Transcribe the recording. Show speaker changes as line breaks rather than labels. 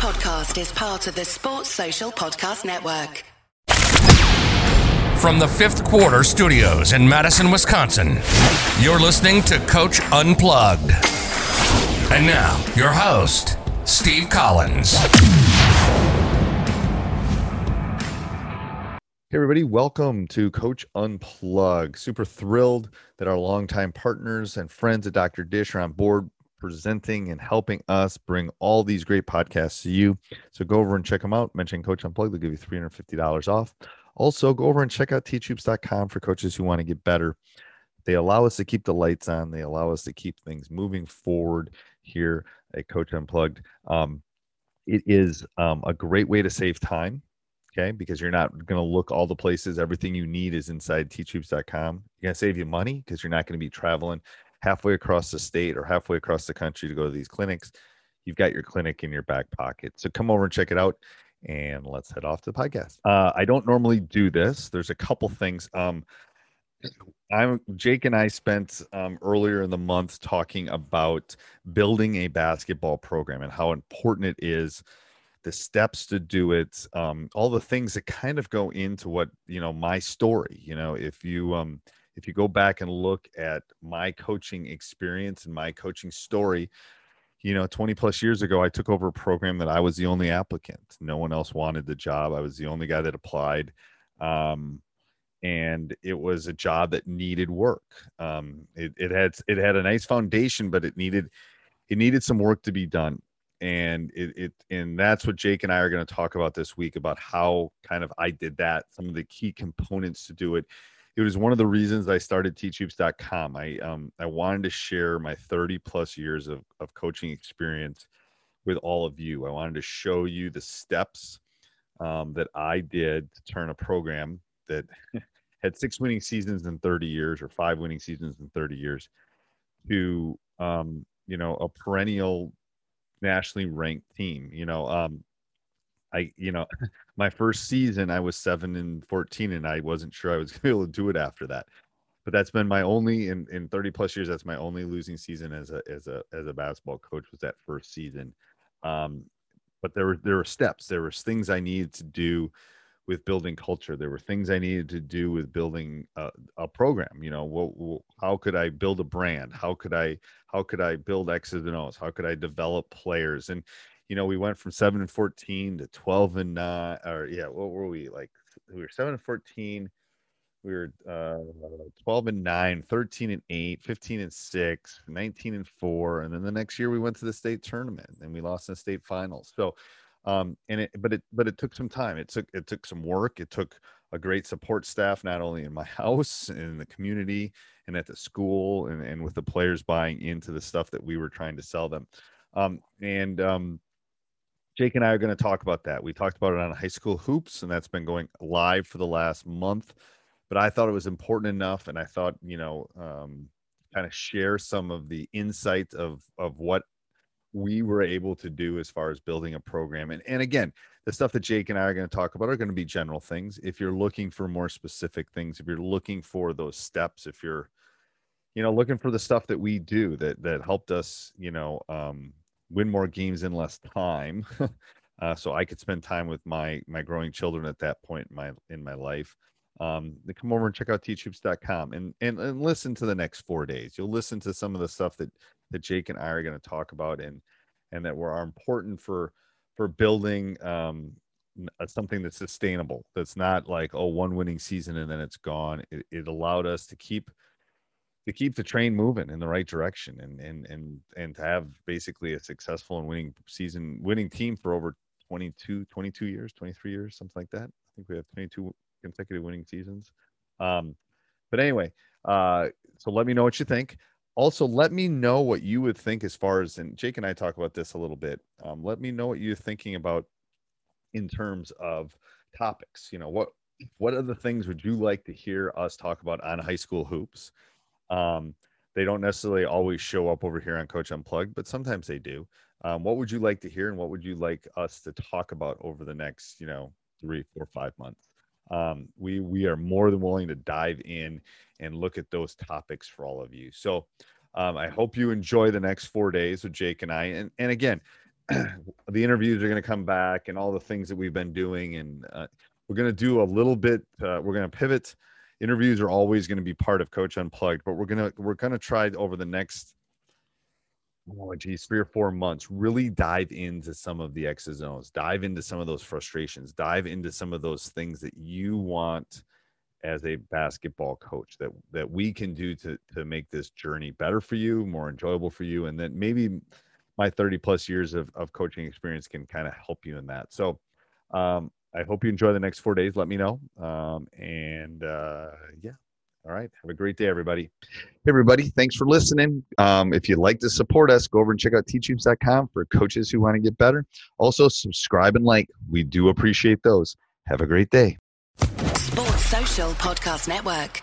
podcast is part of the Sports Social Podcast Network.
From the fifth quarter studios in Madison, Wisconsin, you're listening to Coach Unplugged. And now, your host, Steve Collins.
Hey, everybody, welcome to Coach Unplug. Super thrilled that our longtime partners and friends at Dr. Dish are on board presenting and helping us bring all these great podcasts to you. So go over and check them out. Mention Coach Unplugged, they'll give you $350 off. Also, go over and check out teachhoops.com for coaches who want to get better. They allow us to keep the lights on, they allow us to keep things moving forward here at Coach Unplugged. Um, it is um, a great way to save time okay because you're not going to look all the places everything you need is inside teachhoops.com you're going to save you money because you're not going to be traveling halfway across the state or halfway across the country to go to these clinics, you've got your clinic in your back pocket. So come over and check it out and let's head off to the podcast. Uh, I don't normally do this. There's a couple things. Um, I'm Jake and I spent um, earlier in the month talking about building a basketball program and how important it is, the steps to do it, um, all the things that kind of go into what you know my story. You know, if you um, if you go back and look at my coaching experience and my coaching story, you know, 20 plus years ago, I took over a program that I was the only applicant. No one else wanted the job. I was the only guy that applied. Um, and it was a job that needed work. Um, it, it had it had a nice foundation, but it needed it needed some work to be done. And it, it and that's what Jake and I are going to talk about this week about how kind of I did that, some of the key components to do it it was one of the reasons I started teachhoops.com. I um I wanted to share my 30 plus years of, of coaching experience with all of you. I wanted to show you the steps um, that I did to turn a program that had six winning seasons in 30 years or five winning seasons in 30 years to um, you know a perennial nationally ranked team. You know, um, I, you know, my first season I was seven and 14 and I wasn't sure I was gonna be able to do it after that. But that's been my only in, in 30 plus years, that's my only losing season as a as a as a basketball coach was that first season. Um, but there were there were steps, there was things I needed to do with building culture. There were things I needed to do with building a, a program. You know, what, what, how could I build a brand? How could I how could I build X's and O's? How could I develop players? And you know, we went from seven and 14 to 12 and nine, or yeah, what were we like? We were seven and 14. We were uh, 12 and 9, 13 and 8, 15 and 6, 19 and 4. And then the next year we went to the state tournament and we lost in the state finals. So, um, and it, but it, but it took some time. It took, it took some work. It took a great support staff, not only in my house, in the community, and at the school, and, and with the players buying into the stuff that we were trying to sell them. Um, and, um, Jake and I are going to talk about that. We talked about it on high school hoops, and that's been going live for the last month. But I thought it was important enough, and I thought, you know, um, kind of share some of the insights of of what we were able to do as far as building a program. And and again, the stuff that Jake and I are going to talk about are going to be general things. If you're looking for more specific things, if you're looking for those steps, if you're you know looking for the stuff that we do that that helped us you know um, win more games in less time. uh, so I could spend time with my my growing children at that point in my in my life. Um, come over and check out teachhoops.com and, and and listen to the next four days. You'll listen to some of the stuff that that Jake and I are going to talk about and and that were are important for for building um, something that's sustainable. That's not like oh one winning season and then it's gone. It, it allowed us to keep to keep the train moving in the right direction and and and and to have basically a successful and winning season winning team for over 22 22 years 23 years something like that. I think we have 22 consecutive winning seasons. Um but anyway uh so let me know what you think. Also let me know what you would think as far as and jake and i talk about this a little bit. Um, let me know what you're thinking about in terms of topics. You know what what other things would you like to hear us talk about on high school hoops um, they don't necessarily always show up over here on Coach Unplugged, but sometimes they do. Um, what would you like to hear, and what would you like us to talk about over the next, you know, three, four, five months? Um, we we are more than willing to dive in and look at those topics for all of you. So um, I hope you enjoy the next four days with Jake and I. And and again, the interviews are going to come back and all the things that we've been doing and uh, we're going to do a little bit uh, we're going to pivot interviews are always going to be part of coach unplugged but we're going to we're to try over the next oh geez three or four months really dive into some of the x's and o's dive into some of those frustrations dive into some of those things that you want as a basketball coach that that we can do to to make this journey better for you more enjoyable for you and then maybe my 30 plus years of, of coaching experience can kind of help you in that. So um, i hope you enjoy the next four days. Let me know. Um, and uh, yeah. All right. Have a great day everybody. Hey everybody. Thanks for listening. Um, if you'd like to support us go over and check out teachhoops.com for coaches who want to get better. Also subscribe and like. We do appreciate those. Have a great day.
Sports Social Podcast Network.